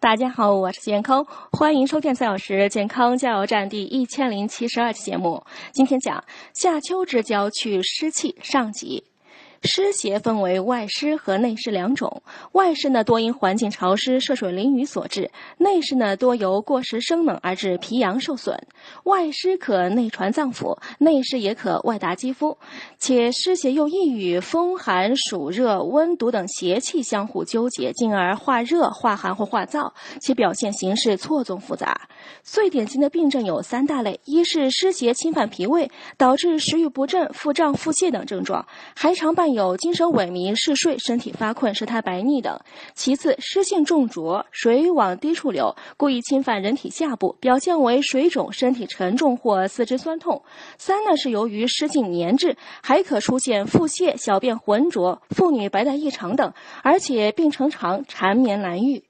大家好，我是健康，欢迎收听三小时健康加油站第一千零七十二期节目。今天讲夏秋之交去湿气上级。湿邪分为外湿和内湿两种，外湿呢多因环境潮湿、涉水淋雨所致，内湿呢多由过食生冷而致脾阳受损。外湿可内传脏腑，内湿也可外达肌肤，且湿邪又易与风寒、暑热、温毒等邪气相互纠结，进而化热、化寒或化燥，其表现形式错综复杂。最典型的病症有三大类：一是湿邪侵犯脾胃，导致食欲不振、腹胀、腹泻等症状，还常伴有精神萎靡、嗜睡、身体发困、舌苔白腻等；其次，湿性重浊，水往低处流，故意侵犯人体下部，表现为水肿、身体沉重或四肢酸痛；三呢是由于湿性粘滞，还可出现腹泻、小便浑浊、妇女白带异常等，而且病程长，缠绵难愈。